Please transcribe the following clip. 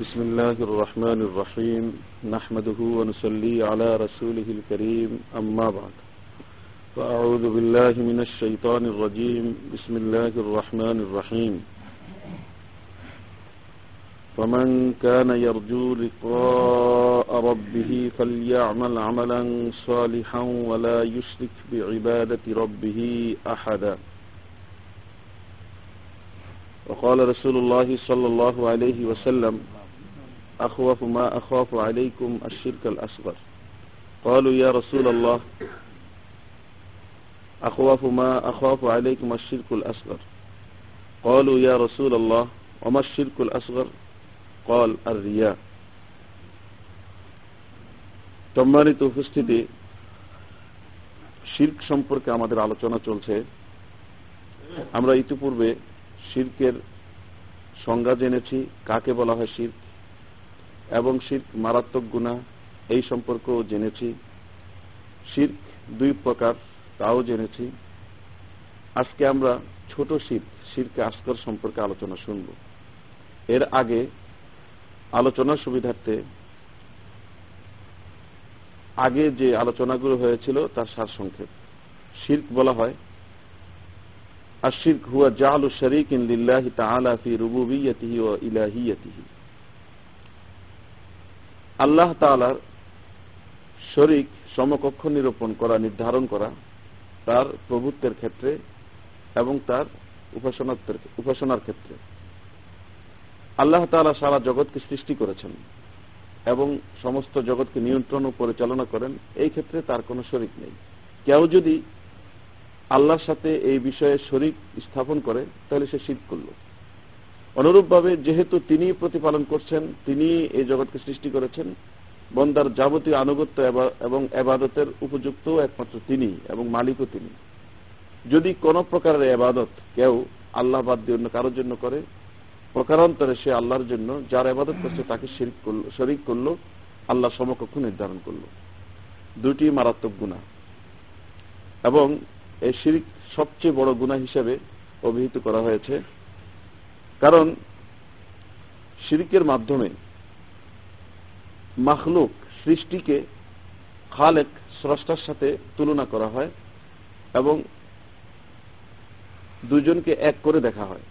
بسم الله الرحمن الرحيم. نحمده ونصلي على رسوله الكريم. أما بعد. فأعوذ بالله من الشيطان الرجيم. بسم الله الرحمن الرحيم. فمن كان يرجو لقاء ربه فليعمل عملا صالحا ولا يشرك بعبادة ربه أحدا. وقال رسول الله صلى الله عليه وسلم أخوف ما أخاف عليكم الشرك الأصغر قالوا يا رسول الله أخوف ما أخاف عليكم الشرك الأصغر قالوا يا رسول الله وما الشرك الأصغر قال الرياء সম্মানিত উপস্থিতি শির্ক সম্পর্কে আমাদের আলোচনা চলছে আমরা ইতিপূর্বে শির্কের সংজ্ঞা জেনেছি কাকে বলা হয় শির্ক এবং শির্ক মারাত্মক গুণা, এই সম্পর্কেও জেনেছি। শির্ক দুই প্রকার, তাও জেনেছি। আজকে আমরা ছোট শির্ক, শির্কে আস্কর সম্পর্কে আলোচনা শুনব। এর আগে আলোচনার সুবিধার্থে আগে যে আলোচনাগুলো হয়েছিল তার সার সংক্ষেপ। শির্ক বলা হয় আর শির্ক হুয়া জাহালু শরিক ইন লিল্লাহি তাআলা ফি ও ইলাহি ইলাহিয়্যতিহি আল্লাহ তাআলার শরিক সমকক্ষ নিরূপণ করা, নির্ধারণ করা তার প্রভুত্বের ক্ষেত্রে এবং তার উপাসনার ক্ষেত্রে। আল্লাহ তাআলা সারা জগৎকে সৃষ্টি করেছেন এবং সমস্ত জগৎকে নিয়ন্ত্রণ ও পরিচালনা করেন। এই ক্ষেত্রে তার কোনো শরিক নেই। কেউ যদি আল্লাহর সাথে এই বিষয়ে শরিক স্থাপন করে, তাহলে সে শীত করল। অনুরূপভাবে যেহেতু তিনি প্রতিপালন করছেন, তিনি এই জগৎকে সৃষ্টি করেছেন, বন্দার যাবতীয় আনুগত্য এবং এবাদতের উপযুক্ত একমাত্র তিনি এবং মালিকও তিনি। যদি কোন প্রকারের এবাদত কেউ আল্লাহ বাদ দিয়ে অন্য কারোর জন্য করে, প্রকারান্তরে সে আল্লাহর জন্য যার এবাদত করছে তাকে শরিক করল আল্লাহ সমকক্ষ নির্ধারণ করল। দুটি মারাত্মক গুণা এবং এই শিরিক সবচেয়ে বড় গুণা হিসেবে অভিহিত করা হয়েছে। কারণ শিরিকের মাধ্যমে মাখলুক সৃষ্টিকে খালেক স্রষ্টার সাথে তুলনা করা হয় এবং দুজনকে এক করে দেখা হয়।